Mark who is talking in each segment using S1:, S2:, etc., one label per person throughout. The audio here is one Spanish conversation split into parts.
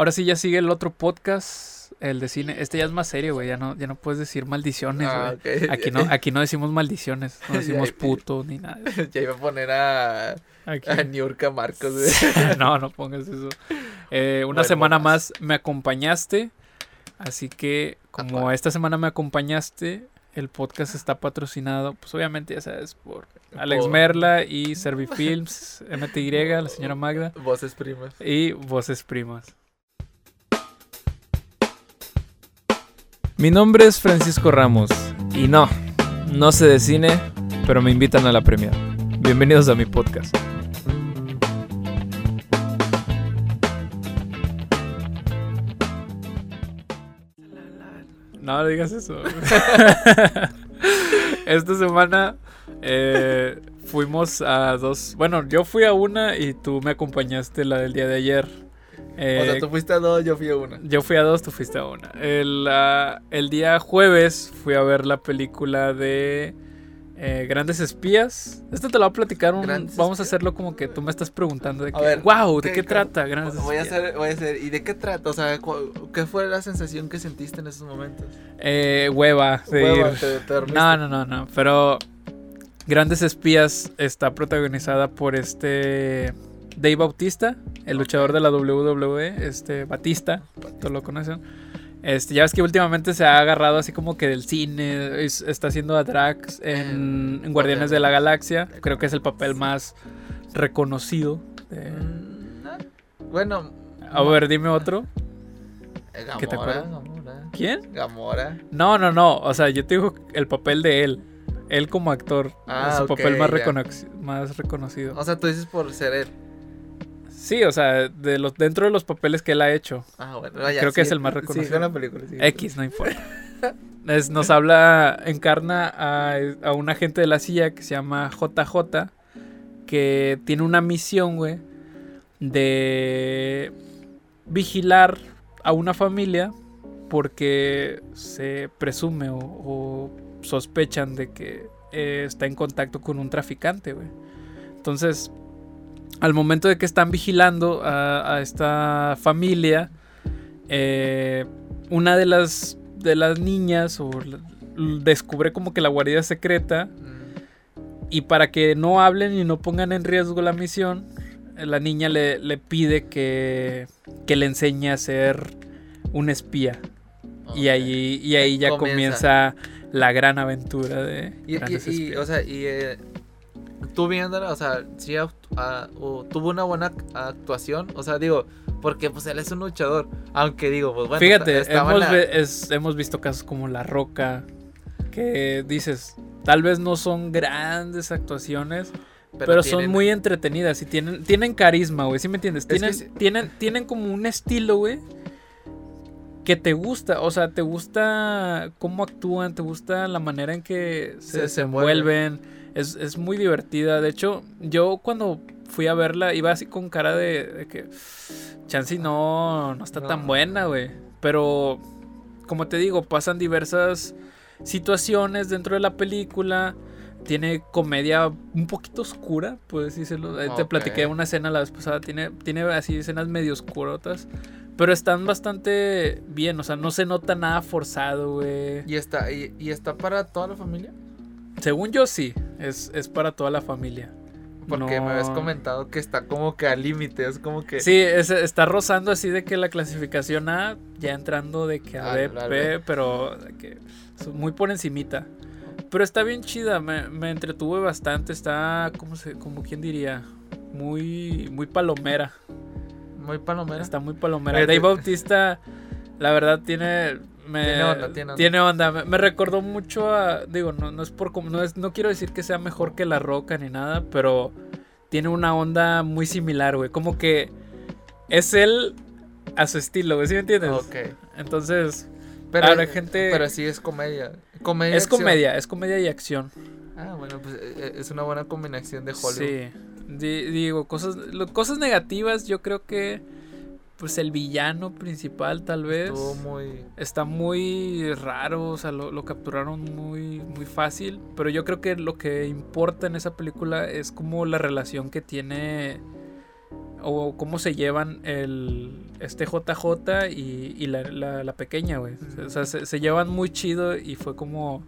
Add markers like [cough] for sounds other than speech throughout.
S1: ahora sí ya sigue el otro podcast, el de cine. Este ya es más serio, güey. Ya no, ya no puedes decir maldiciones,
S2: Ah,
S1: güey.
S2: ok.
S1: Aquí no, aquí no decimos maldiciones, no [laughs] decimos puto ni nada. [laughs]
S2: ya iba a poner a,
S1: Aquí.
S2: a Niurka Marcos. güey. [laughs]
S1: no, no pongas eso. Eh, una
S2: Bueno,
S1: semana
S2: más.
S1: más me acompañaste. Así que, como esta semana me acompañaste, el podcast está patrocinado, pues obviamente, ya sabes, por Alex
S2: Por-
S1: Merla y Servifilms, MTY, la señora Magda
S2: Voces primas.
S1: y Voces Primas.
S3: Mi nombre es Francisco Ramos y no, no sé de cine, pero me invitan a la premia. Bienvenidos a mi podcast.
S1: No digas eso. [laughs] Esta semana eh, fuimos a dos. Bueno, yo fui a una y tú me acompañaste la del día de ayer.
S2: O
S1: Eh,
S2: sea, tú fuiste a dos, yo fui a una.
S1: Yo fui a dos, tú fuiste a una. El, ah, el día jueves fui a ver la película de eh, Grandes Espías. Esto te lo voy a platicar. un- vamos a hacerlo como que tú me estás preguntando de
S2: A
S1: que,
S2: ver,
S1: wow, ¿de
S2: ¿qué-
S1: trata Grandes
S2: Voy a
S1: Espías?
S2: hacer, voy a hacer. ¿Y de qué trata? O sea, ¿qué fue la sensación que sentiste en esos momentos?
S1: Eh, hueva de
S2: Hueva,
S1: ir.
S2: te- te.
S1: No, no, no, no. Pero Grandes Espías está protagonizada por este Dave Bautista, el luchador de la WWE, este Batista, todos lo conocen. Este, ya ves que últimamente se ha agarrado así como que del cine, es- está haciendo a Drax en, en Guardianes de la Galaxia. Creo que es el papel más reconocido. de-
S2: Mm, no. Bueno.
S1: A ver, dime otro.
S2: eh,
S1: ¿qué te
S2: Gamora,
S1: acuerdas?
S2: Gamora.
S1: ¿Quién?
S2: Gamora.
S1: No, no, no. O sea, yo te digo el papel de él. Él como actor.
S2: Ah,
S1: es su papel más,
S2: ya.
S1: reconoci- más reconocido.
S2: O sea, tú dices por ser él.
S1: Sí, o sea, de los, dentro de los papeles que él ha hecho.
S2: Ah, bueno. vaya,
S1: Creo que
S2: sí,
S1: es el más
S2: Sí,
S1: reconocido.
S2: con la película. sí.
S1: X, no importa. Es- nos habla, encarna a, a un agente de la CIA que se llama JJ, que tiene una misión, güey, de vigilar a una familia porque se presume o, o sospechan de que eh, está en contacto con un traficante, güey. Entonces, al momento de que están vigilando a, a esta familia, eh, una de las, de las niñas o descubre como que la guarida secreta y para que no hablen y no pongan en riesgo la misión, la niña le, le pide que, que le enseñe a ser un espía. Y ahí, y ahí ya
S2: Comienza.
S1: comienza la gran aventura de
S2: Y, y- y, o sea, y eh, tú viéndola, o sea, sí o tuvo una buena ac- actuación, o sea, digo, porque pues él es un luchador, aunque digo, pues bueno,
S1: Fíjate, hemos,
S2: la-
S1: es- hemos visto casos como La Roca, que dices, tal vez no son grandes actuaciones, pero, son
S2: tienen-
S1: muy entretenidas y tienen, tienen carisma, güey, ¿sí me entiendes? Tienen,
S2: sí.
S1: tienen, tienen como un estilo, güey, que te gusta, o sea, te gusta cómo actúan, te gusta la manera en que se,
S2: Se
S1: desenvuelven, es, es muy divertida, de hecho, yo cuando fui a verla iba así con cara de, de que Chansey no, no está
S2: No.
S1: tan buena, güey, pero como te digo, pasan diversas situaciones dentro de la película. Tiene comedia un poquito oscura, puedes decirlo. Eh, Te platiqué una escena la vez pasada. Tiene, tiene así escenas medio oscurotas. Pero están bastante bien. O sea, no se nota nada forzado, güey.
S2: y está y, y está para toda la familia,
S1: Según yo, sí. Es, es para toda la familia.
S2: porque
S1: No-
S2: me habías comentado que está como que al límite, es como que
S1: Sí, es- está rozando así de que la clasificación A, ya entrando de que a
S2: Al-
S1: B, P, pero que muy por encimita. Pero está bien chida, me, me entretuve bastante, está, como se, como quien diría, muy, muy palomera.
S2: muy palomera.
S1: Está muy palomera. Dave Bautista, la verdad, tiene. Me,
S2: Tiene onda, tiene onda.
S1: tiene onda. Me, me recordó mucho a. Digo, no, no es por. No, es, no quiero decir que sea mejor que La Roca ni nada, pero tiene una onda muy similar, güey. Como que es él a su estilo, güey. ¿Sí me entiendes?
S2: Ok.
S1: Entonces,
S2: Pero,
S1: Ahora, gente-
S2: pero sí es comedia. comedia
S1: es
S2: acción.
S1: comedia, es comedia y acción.
S2: Ah, bueno, pues eh, eh, es una buena combinación de Hollywood.
S1: Sí. Di- digo, cosas, lo- cosas negativas, yo creo que. Pues el villano principal, tal vez.
S2: Estuvo muy.
S1: Está muy raro, o sea, lo, lo capturaron muy, muy fácil. Pero yo creo que lo que importa en esa película es como la relación que tiene o cómo se llevan el este JJ y, y la, la- la pequeña, güey. O sea, se, se llevan muy chido y fue como...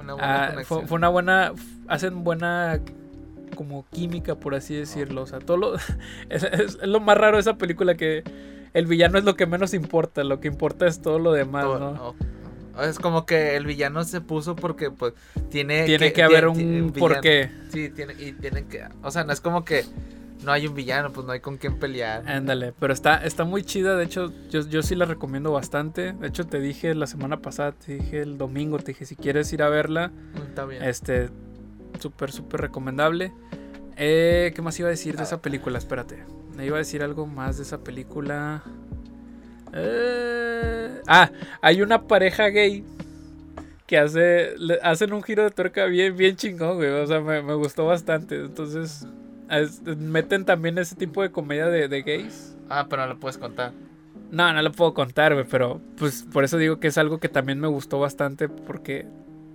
S2: Una buena
S1: ah, fue, fue una buena... Hacen buena como química, por así decirlo. O sea, todo lo... [laughs] Es, lo más raro de esa película que el villano es lo que menos importa. Lo que importa es todo lo demás,
S2: Todo-
S1: ¿no?
S2: no. Es como que el villano se puso porque pues tiene
S1: Tiene que haber
S2: tiene-
S1: un porqué.
S2: Sí, tiene y tienen que, o sea, no es como que no hay un villano, pues no hay con quién pelear.
S1: Ándale, pero está, está muy chida, de hecho yo, yo sí la recomiendo bastante. De hecho te dije la semana pasada, te dije el domingo, te dije si quieres ir a verla,
S2: Está bien.
S1: este, súper, súper recomendable. Eh, ¿Qué más iba a decir de esa película? Espérate, me iba a decir algo más de esa película. Eh, ah, hay una pareja gay que hace, le- hacen un giro de tuerca bien, bien chingón, güey. O sea, me, me gustó bastante. Entonces, es- meten también ese tipo de comedia de, de gays.
S2: Ah, pero no lo puedes contar.
S1: No, no lo puedo contar, güey, pero pues por eso digo que es algo que también me gustó bastante porque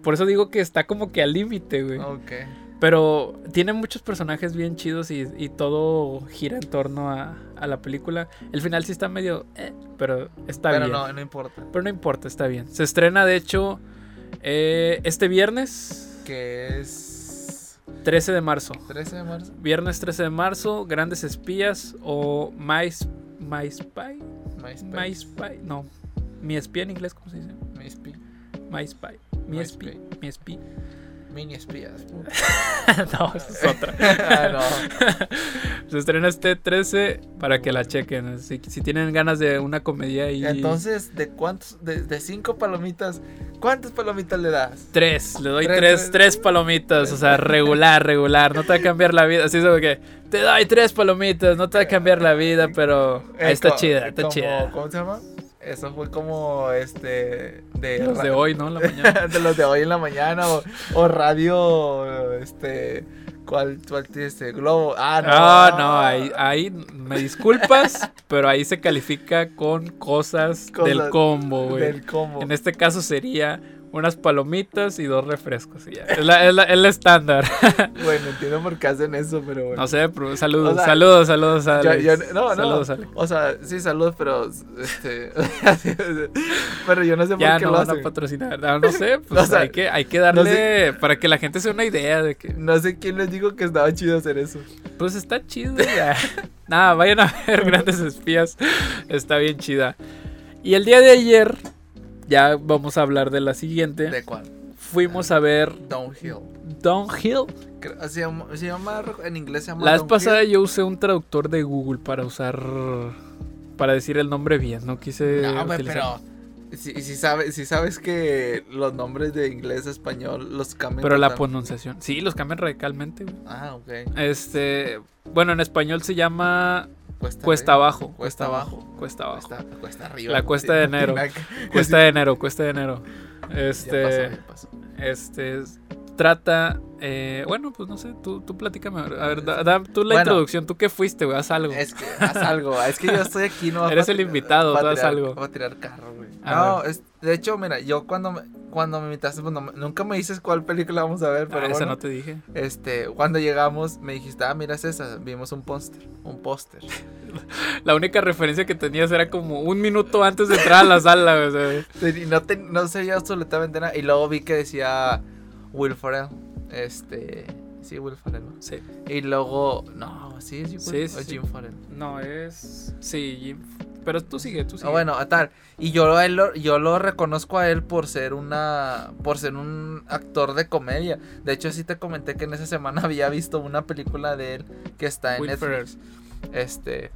S1: por eso digo que está como que al límite, güey.
S2: Ok.
S1: Pero tiene muchos personajes bien chidos y, y todo gira en torno a, a la película. El final sí está medio, eh, pero está
S2: pero
S1: bien.
S2: no, no importa.
S1: Pero no importa, está bien. Se estrena de hecho eh, este viernes,
S2: Que es
S1: 13 de marzo.
S2: 13 de marzo.
S1: Viernes 13 de marzo, Grandes Espías o My, My Spy.
S2: MySpace.
S1: My Spy, no. Mi espía en inglés, ¿cómo se dice?
S2: MySpace.
S1: My Spy. Mi espía. Mi espía.
S2: Mini espías. [laughs]
S1: no, esa es otra. [laughs]
S2: ah, no. [laughs]
S1: Se estrena este 13 para que la chequen. Si, si tienen ganas de una comedia y.
S2: Entonces, ¿de cuántos? De, de cinco palomitas, ¿cuántas palomitas le das?
S1: Tres, le doy
S2: Tres,
S1: tres,
S2: tres.
S1: palomitas, o sea, regular, regular, no te va a cambiar la vida, así es como que te doy tres palomitas, no te va a cambiar la vida, pero
S2: Eh,
S1: ahí está
S2: co-
S1: chida, está
S2: como-
S1: chida.
S2: ¿Cómo se llama? Eso fue como este. De,
S1: Los de hoy, ¿no? En la mañana. [laughs]
S2: de los de hoy en la mañana o, o radio este cuál cuál tiene este globo ah no
S1: Ah, no, ahí, ahí me disculpas, [laughs] pero ahí se califica con cosas, del
S2: Cosas
S1: combo, güey.
S2: del combo
S1: En este caso sería unas palomitas y dos refrescos. y ya. Es, la, es la- es la estándar. [laughs]
S2: bueno entiendo por qué hacen eso pero bueno
S1: No sé, pero saludos,
S2: O sea,
S1: saludos, saludos, Alex.
S2: yo- no no
S1: Saludos, Alex.
S2: o sea sí saludos pero este [laughs] pero yo no sé por qué
S1: no
S2: lo
S1: van a patrocinar. No, no sé, [laughs] pues
S2: O sea,
S1: hay, que, hay que darle
S2: no sé-
S1: para que la gente se dé una idea de que
S2: no sé quién les dijo que estaba chido hacer eso
S1: pues está chido. ya. Nada, vayan a ver Grandes Espías. Está bien chida. Y el día de ayer, ya vamos a hablar de la siguiente.
S2: de cuál
S1: Fuimos a ver
S2: downhill
S1: Downhill.
S2: Creo- se llama, se llama- en inglés se llama
S1: La vez pasada yo usé un traductor de Google para usar. Para decir el nombre bien, no quise.
S2: No,
S1: utilizar-
S2: pero si, si, sabes, si sabes que los nombres de inglés a español los cambian.
S1: Pero la pronunciación. Sí, los cambian radicalmente. güey.
S2: Ah, ok.
S1: Este. Bueno, en español se llama
S2: Cuesta,
S1: Cuesta abajo.
S2: Cuesta abajo.
S1: Cuesta abajo.
S2: Cuesta, cuesta arriba.
S1: La cuesta de enero. [laughs] Cuesta de enero, cuesta de enero.
S2: Ya
S1: Este.
S2: pasó, ya pasó.
S1: Este. Trata. eh, bueno, pues no sé, tú, tú platícame. A ver, da, da tú la
S2: Bueno.
S1: introducción. ¿Tú qué fuiste, güey? Haz algo.
S2: Es que haz algo. Es que yo [laughs] estoy aquí, no.
S1: Eres el invitado, tú haz algo.
S2: pa tirar carro, güey.
S1: A
S2: No, es, de hecho, mira, yo cuando me, cuando me invitaste, pues no nunca me dices cuál película vamos a ver, pero
S1: Ah, esa
S2: bueno,
S1: no te dije.
S2: este, cuando llegamos me dijiste, ah, mira es esa, vimos un póster, un póster. [laughs]
S1: La única referencia que tenías era como un minuto antes de entrar a la sala, güey. o sea, [laughs]
S2: no, te, no sabía absolutamente nada. Y luego vi que decía Will Ferrell. Este. Sí, Will Ferrell. ¿no?
S1: Sí.
S2: Y luego. No, sí, es Will,
S1: Sí,
S2: o
S1: sí.
S2: Jim Ferrell.
S1: No, es. Sí, Jim. Pero tú sigue, tú sigue.
S2: Ah, bueno, tal. Y yo, a él lo, yo lo reconozco a él por ser una. Por ser un actor de comedia. De hecho, sí te comenté que en esa semana [laughs] había visto una película de él que está en
S1: Will
S2: Netflix. Este.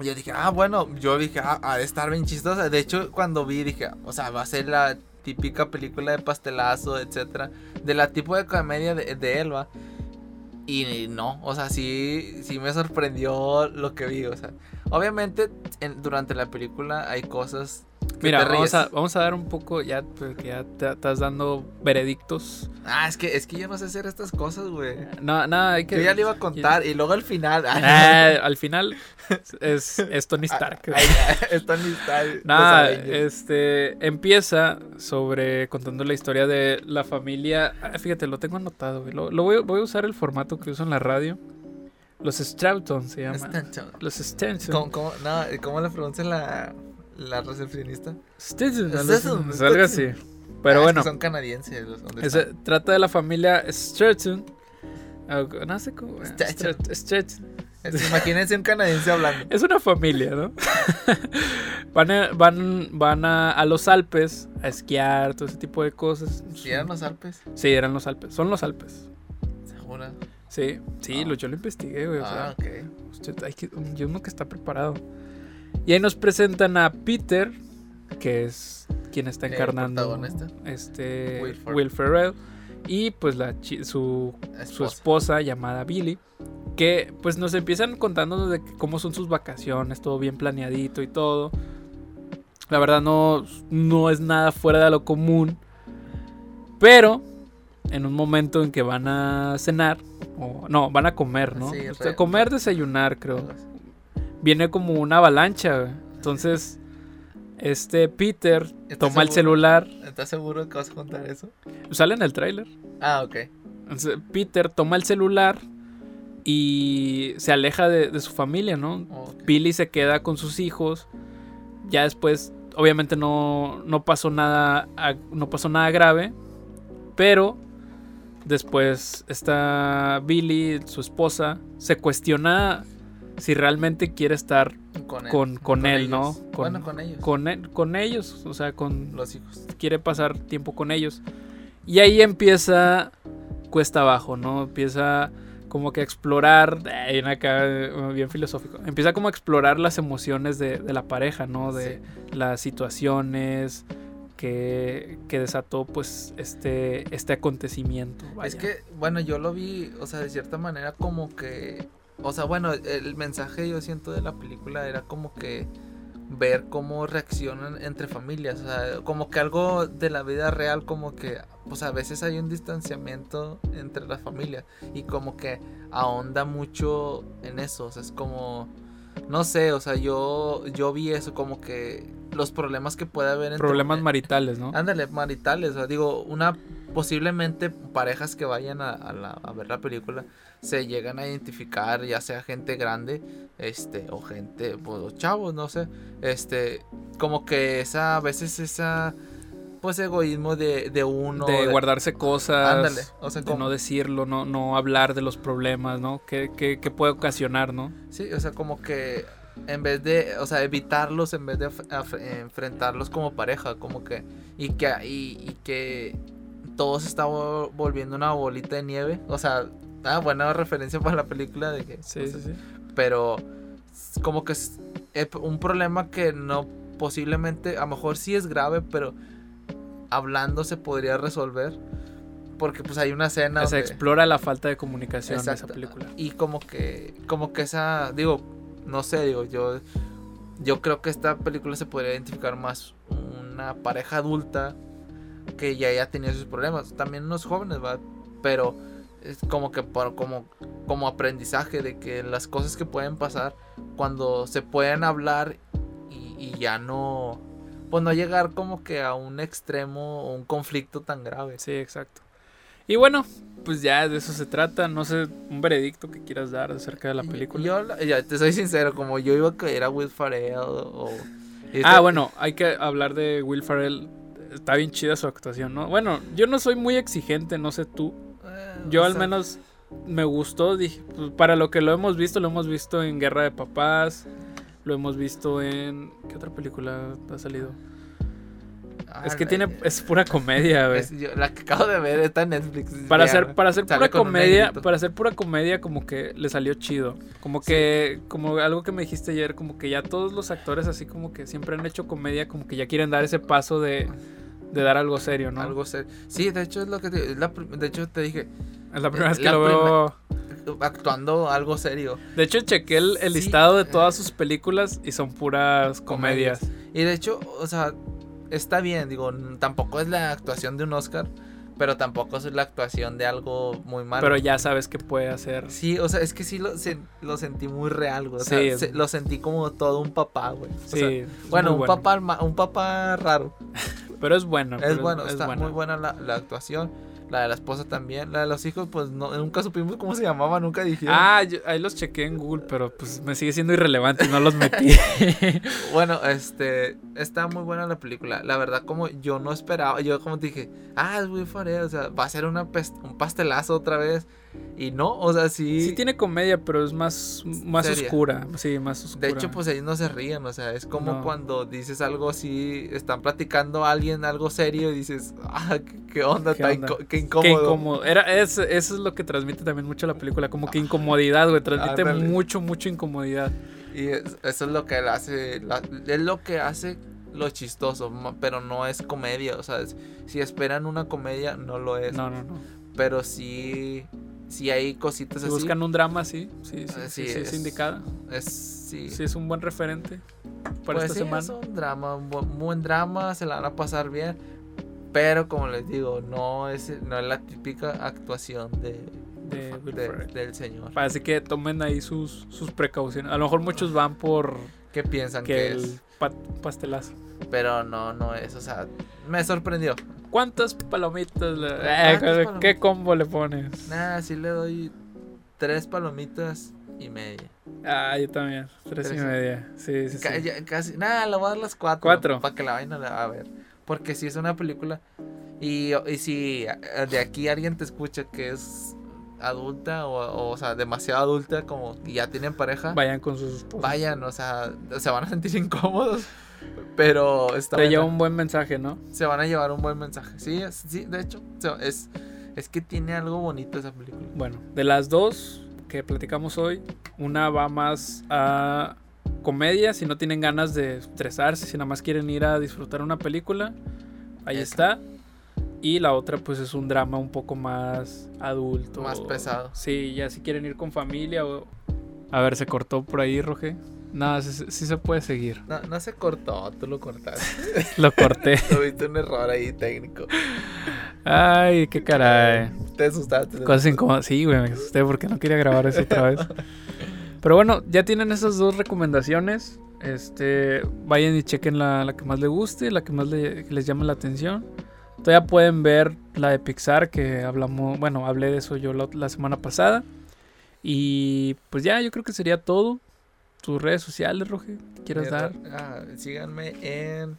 S2: y Yo dije, ah, bueno, yo dije, ah, ha de estar bien chistosa. De hecho, cuando vi, dije, o sea, va a ser la típica película de pastelazo, etcétera. De la tipo de comedia de, de. Y no, o sea, sí, sí me sorprendió lo que vi, o sea. Obviamente, en- durante la película hay cosas
S1: Mira, vamos a, vamos a dar un poco, ya, porque ya te estás dando veredictos.
S2: Ah, es que, es que ya vas a hacer estas cosas, güey.
S1: No, nada, hay que.
S2: Yo ya le iba a contar y luego al final.
S1: Ah, [laughs] [laughs] al final es, es Tony Stark.
S2: Ay, ay, [laughs] es Tony Stark,
S1: Nada, este empieza sobre contando la historia de la familia. ah, Fíjate, lo tengo anotado, güey. Lo, lo voy, voy a usar el formato que uso en la radio Los Stroughton se llaman.
S2: Stanton.
S1: Los Stenson.
S2: ¿Cómo, cómo, no, ¿Cómo le pronuncia la, la recepcionista?
S1: Stetson,
S2: Stetson,
S1: es algo así. Pero
S2: Ah, es
S1: bueno,
S2: que son canadienses.
S1: ese- trata de la familia Stetson. Ah, No sé cómo.
S2: Stetson.
S1: Stret- Stetson.
S2: Imagínense un canadiense hablando. [laughs]
S1: Es una familia, ¿no? [laughs] van a, van, van a, a los Alpes a esquiar, todo ese tipo de cosas.
S2: ¿Sí eran los Alpes?
S1: Sí, eran los Alpes. Son los Alpes.
S2: ¿Segura?
S1: Sí, sí,
S2: Ah.
S1: lo, yo lo investigué, güey. o sea,
S2: Ah, ok.
S1: usted hay que, y uno que está preparado. Y ahí nos presentan a Peter, que es quien está encarnando este
S2: Will
S1: Will,
S2: Ferrell.
S1: Y pues la su, su
S2: Esposa.
S1: esposa llamada Billy. Que pues nos empiezan contando de cómo son sus vacaciones, todo bien planeadito y todo. La verdad no, no es nada fuera de lo común. Pero en un momento en que van a cenar, o no, van a comer, ¿no?
S2: Sí,
S1: O sea, comer, desayunar, creo. Viene como una avalancha, güey. Entonces, este Peter
S2: ¿Estás
S1: toma el celular.
S2: ¿Estás seguro que vas a contar eso?
S1: Sale en el tráiler.
S2: Ah, ok.
S1: Entonces, Peter toma el celular y se aleja de, de su familia, ¿no? Billy se queda con sus hijos. Ya después, obviamente no, no pasó nada, no pasó nada grave, pero después está Billy, su esposa, se cuestiona si realmente quiere estar
S2: Con él,
S1: con- con él, ¿no? Con-
S2: bueno, con ellos.
S1: con, él- con ellos, o sea, con
S2: los hijos.
S1: quiere pasar tiempo con ellos. Y ahí empieza cuesta abajo, ¿no? Empieza como que a explorar, eh, bien acá, eh, bien filosófico, empieza como a explorar las emociones de, de la pareja, ¿no? De las situaciones que, que desató pues este, este acontecimiento.
S2: Es que, bueno, yo lo vi, o sea, de cierta manera como que, o sea, bueno, el mensaje yo siento de la película era como que ver cómo reaccionan entre familias, o sea, como que algo de la vida real, como que, pues a veces hay un distanciamiento entre las familias y como que ahonda mucho en eso, o sea, es como, no sé, o sea, yo, yo vi eso como que los problemas que puede haber entre
S1: Problemas maritales, ¿no?
S2: Ándale, maritales, o sea, digo, una posiblemente parejas que vayan a, a la- a ver la película se llegan a identificar, ya sea gente grande, este, o gente, pues, chavos, no sé, este, como que esa, a veces esa, pues, egoísmo de, de uno.
S1: de guardarse cosas,
S2: Ándale, o sea,
S1: de
S2: como-
S1: no decirlo, no, no hablar de los problemas, ¿no? Que, que, que puede ocasionar, ¿no?
S2: Sí, o sea, como que en vez de, o sea, evitarlos en vez de enfrentarlos como pareja, como que y que y, y que todo se está vo- volviendo una bolita de nieve, o sea, ah, buena referencia para la película de que
S1: Sí, sí, sí.
S2: pero como que es eh, un problema que no posiblemente a lo mejor sí es grave, pero hablando se podría resolver porque pues hay una escena
S1: Se
S2: donde-
S1: explora la falta de comunicación en esa película.
S2: Y como que, como que esa, digo, no sé, digo, yo, yo creo que esta película se podría identificar más una pareja adulta que ya haya tenido sus problemas, también unos jóvenes, ¿va? Pero es como que por, como, como aprendizaje de que las cosas que pueden pasar cuando se pueden hablar y, y ya no, pues no llegar como que a un extremo o un conflicto tan grave.
S1: Sí, exacto. Y bueno, pues ya de eso se trata. No sé, un veredicto que quieras dar acerca de la película.
S2: Yo, ya te soy sincero, como yo iba a caer a Will Ferrell o...
S1: ah, bueno, hay que hablar de Will Ferrell. Está bien chida su actuación, ¿no? Bueno, yo no soy muy exigente, no sé tú.
S2: eh,
S1: Yo
S2: o
S1: al
S2: sea,
S1: menos me gustó. Dije, pues, para lo que lo hemos visto, lo hemos visto en Guerra de Papás. Lo hemos visto en. ¿Qué otra película ha salido?
S2: ah,
S1: es que
S2: la-
S1: tiene. Es pura comedia, [laughs] güey.
S2: la que acabo de ver está en Netflix.
S1: Para hacer, para hacer pura comedia, para hacer pura comedia, como que le salió chido. Como que, como algo que me dijiste ayer, como que ya todos los actores así como que siempre han hecho comedia, como que ya quieren dar ese paso de, de dar algo serio, ¿no?
S2: Algo ser... Sí, de hecho es lo que te... la de hecho te dije,
S1: es la primera vez que
S2: la
S1: lo veo.
S2: actuando algo serio.
S1: De hecho, chequé el, el
S2: Sí.
S1: listado de todas sus películas y son puras comedias.
S2: Y de hecho, o sea, está bien, digo, tampoco es la actuación de un Oscar, pero tampoco es la actuación de algo muy malo.
S1: Pero ya sabes que puede hacer.
S2: Sí, o sea, es que sí lo, lo sentí muy real, güey. O sea,
S1: Sí,
S2: se- lo sentí como todo un papá, güey. O
S1: Sí,
S2: sea, bueno, un papá un papá raro. [laughs]
S1: Pero es bueno.
S2: Es
S1: pero
S2: bueno, está muy buena la, la actuación. La de la esposa también. La de los hijos, pues no, nunca supimos cómo se llamaba, nunca dijeron.
S1: Ah, yo- ahí los chequé en Google, pero pues me sigue siendo irrelevante no los metí. [laughs]
S2: Bueno, este, está muy buena la película. La verdad, como yo no esperaba, yo como dije, ah, es muy faré, o sea, va a ser una un pastelazo otra vez. Y no, o sea, sí.
S1: sí tiene comedia, pero es más, más
S2: Seria.
S1: oscura. Sí, más oscura.
S2: De hecho, pues ellos no se ríen, o sea, es como
S1: No.
S2: cuando dices algo así, están platicando a alguien algo serio y dices, ah, qué, onda,
S1: ¿Qué onda?
S2: qué
S1: Qué
S2: incómodo.
S1: incómodo. Era, es- eso es lo que transmite también mucho la película, como que incomodidad, güey. Transmite mucho, mucho incomodidad.
S2: Y es- eso es lo que le hace, la- es lo que hace lo chistoso, pero no es comedia, o sea, es- si esperan una comedia, no lo es.
S1: No, no, no.
S2: Pero sí, sí hay cositas
S1: Si
S2: así.
S1: buscan un drama, sí. Sí, sí,
S2: Ah,
S1: sí, es
S2: es-
S1: indicada.
S2: Es, sí.
S1: Sí, es un buen referente para
S2: pues
S1: esta
S2: sí,
S1: semana.
S2: es un drama, un buen, buen drama, se la van a pasar bien. Pero como les digo, no es, no es la típica actuación de,
S1: De Will
S2: de-
S1: Ferrell.
S2: del señor.
S1: Así que tomen ahí sus, sus precauciones. A lo mejor muchos van por
S2: ¿Qué piensan
S1: que
S2: que es?
S1: pa- pastelazo.
S2: Pero no, no es, o sea, me sorprendió.
S1: ¿Cuántas palomitas? le-
S2: ¿Cuántas
S1: eh,
S2: palomitas?
S1: ¿Qué combo le pones?
S2: Nada, sí le doy tres palomitas y media.
S1: Ah, yo también. Tres y
S2: Tres y-
S1: media. Sí, sí, sí.
S2: ya- casi, nada, le voy a dar las cuatro.
S1: ¿Cuatro?
S2: Para que la vayan a, a ver. Porque si es una película. Y, y si eh, de aquí alguien te escucha que es adulta o, o, o sea, demasiado adulta, como ya tienen pareja,
S1: Vayan con sus esposas.
S2: vayan, o sea, se van a sentir [laughs] incómodos. Pero está
S1: Te lleva un buen mensaje, ¿no?
S2: se van a llevar un buen mensaje. Sí, es- sí, de hecho, es, es que tiene algo bonito esa película.
S1: Bueno, de las dos que platicamos hoy, una va más a comedia, si no tienen ganas de estresarse, si nada más quieren ir a disfrutar una película, ahí está. Y la otra pues es un drama un poco más adulto.
S2: Más pesado.
S1: Sí, ya si quieren ir con familia o... A ver, se cortó por ahí, Roge. Nada, sí, sí se puede seguir.
S2: No, no se cortó, tú lo cortaste. [laughs]
S1: Lo corté. [laughs]
S2: Tuviste un error ahí técnico.
S1: Ay, qué caray.
S2: Te asustaste. te
S1: Cosas incómodas. Sí, güey, me asusté porque no quería grabar eso otra vez. Pero bueno, ya tienen esas dos recomendaciones. Este, vayan y chequen la, la que más les guste, la que más le- les llame la atención. Todavía pueden ver la de Pixar que hablamos, bueno, hablé de eso yo la, la semana pasada. Y pues ya, yo creo que sería todo. Tus redes sociales, Roge, ¿quieres
S2: Eh,
S1: dar?
S2: ah, síganme en.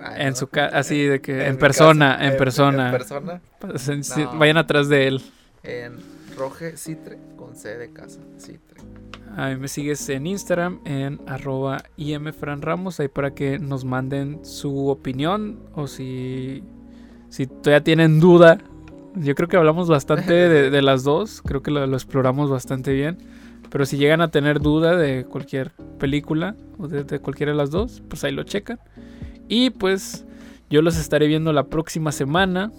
S2: ah,
S1: En
S2: no.
S1: su casa, así de que en, persona,
S2: casa,
S1: en persona.
S2: En persona.
S1: Pues, en- sí,
S2: No.
S1: Vayan atrás de él.
S2: En Roge Citre con C de casa. Citre.
S1: A mí me sigues en Instagram en arroba imfranramos, ahí para que nos manden su opinión o si, si todavía tienen duda. Yo creo que hablamos bastante [laughs] de, de las dos, creo que lo, lo exploramos bastante bien. Pero si llegan a tener duda de cualquier película o de, de cualquiera de las dos, pues ahí lo checan. Y pues yo los estaré viendo la próxima semana.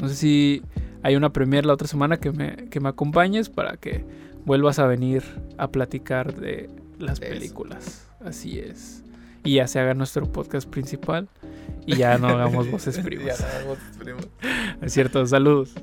S1: No sé si hay una premiere la otra semana que me, que me acompañes para que vuelvas a venir a platicar de las películas. Así es. Y ya se haga nuestro podcast principal y ya no hagamos voces [laughs]
S2: Ya
S1: primas.
S2: no hagamos voces primas.
S1: Es cierto, saludos.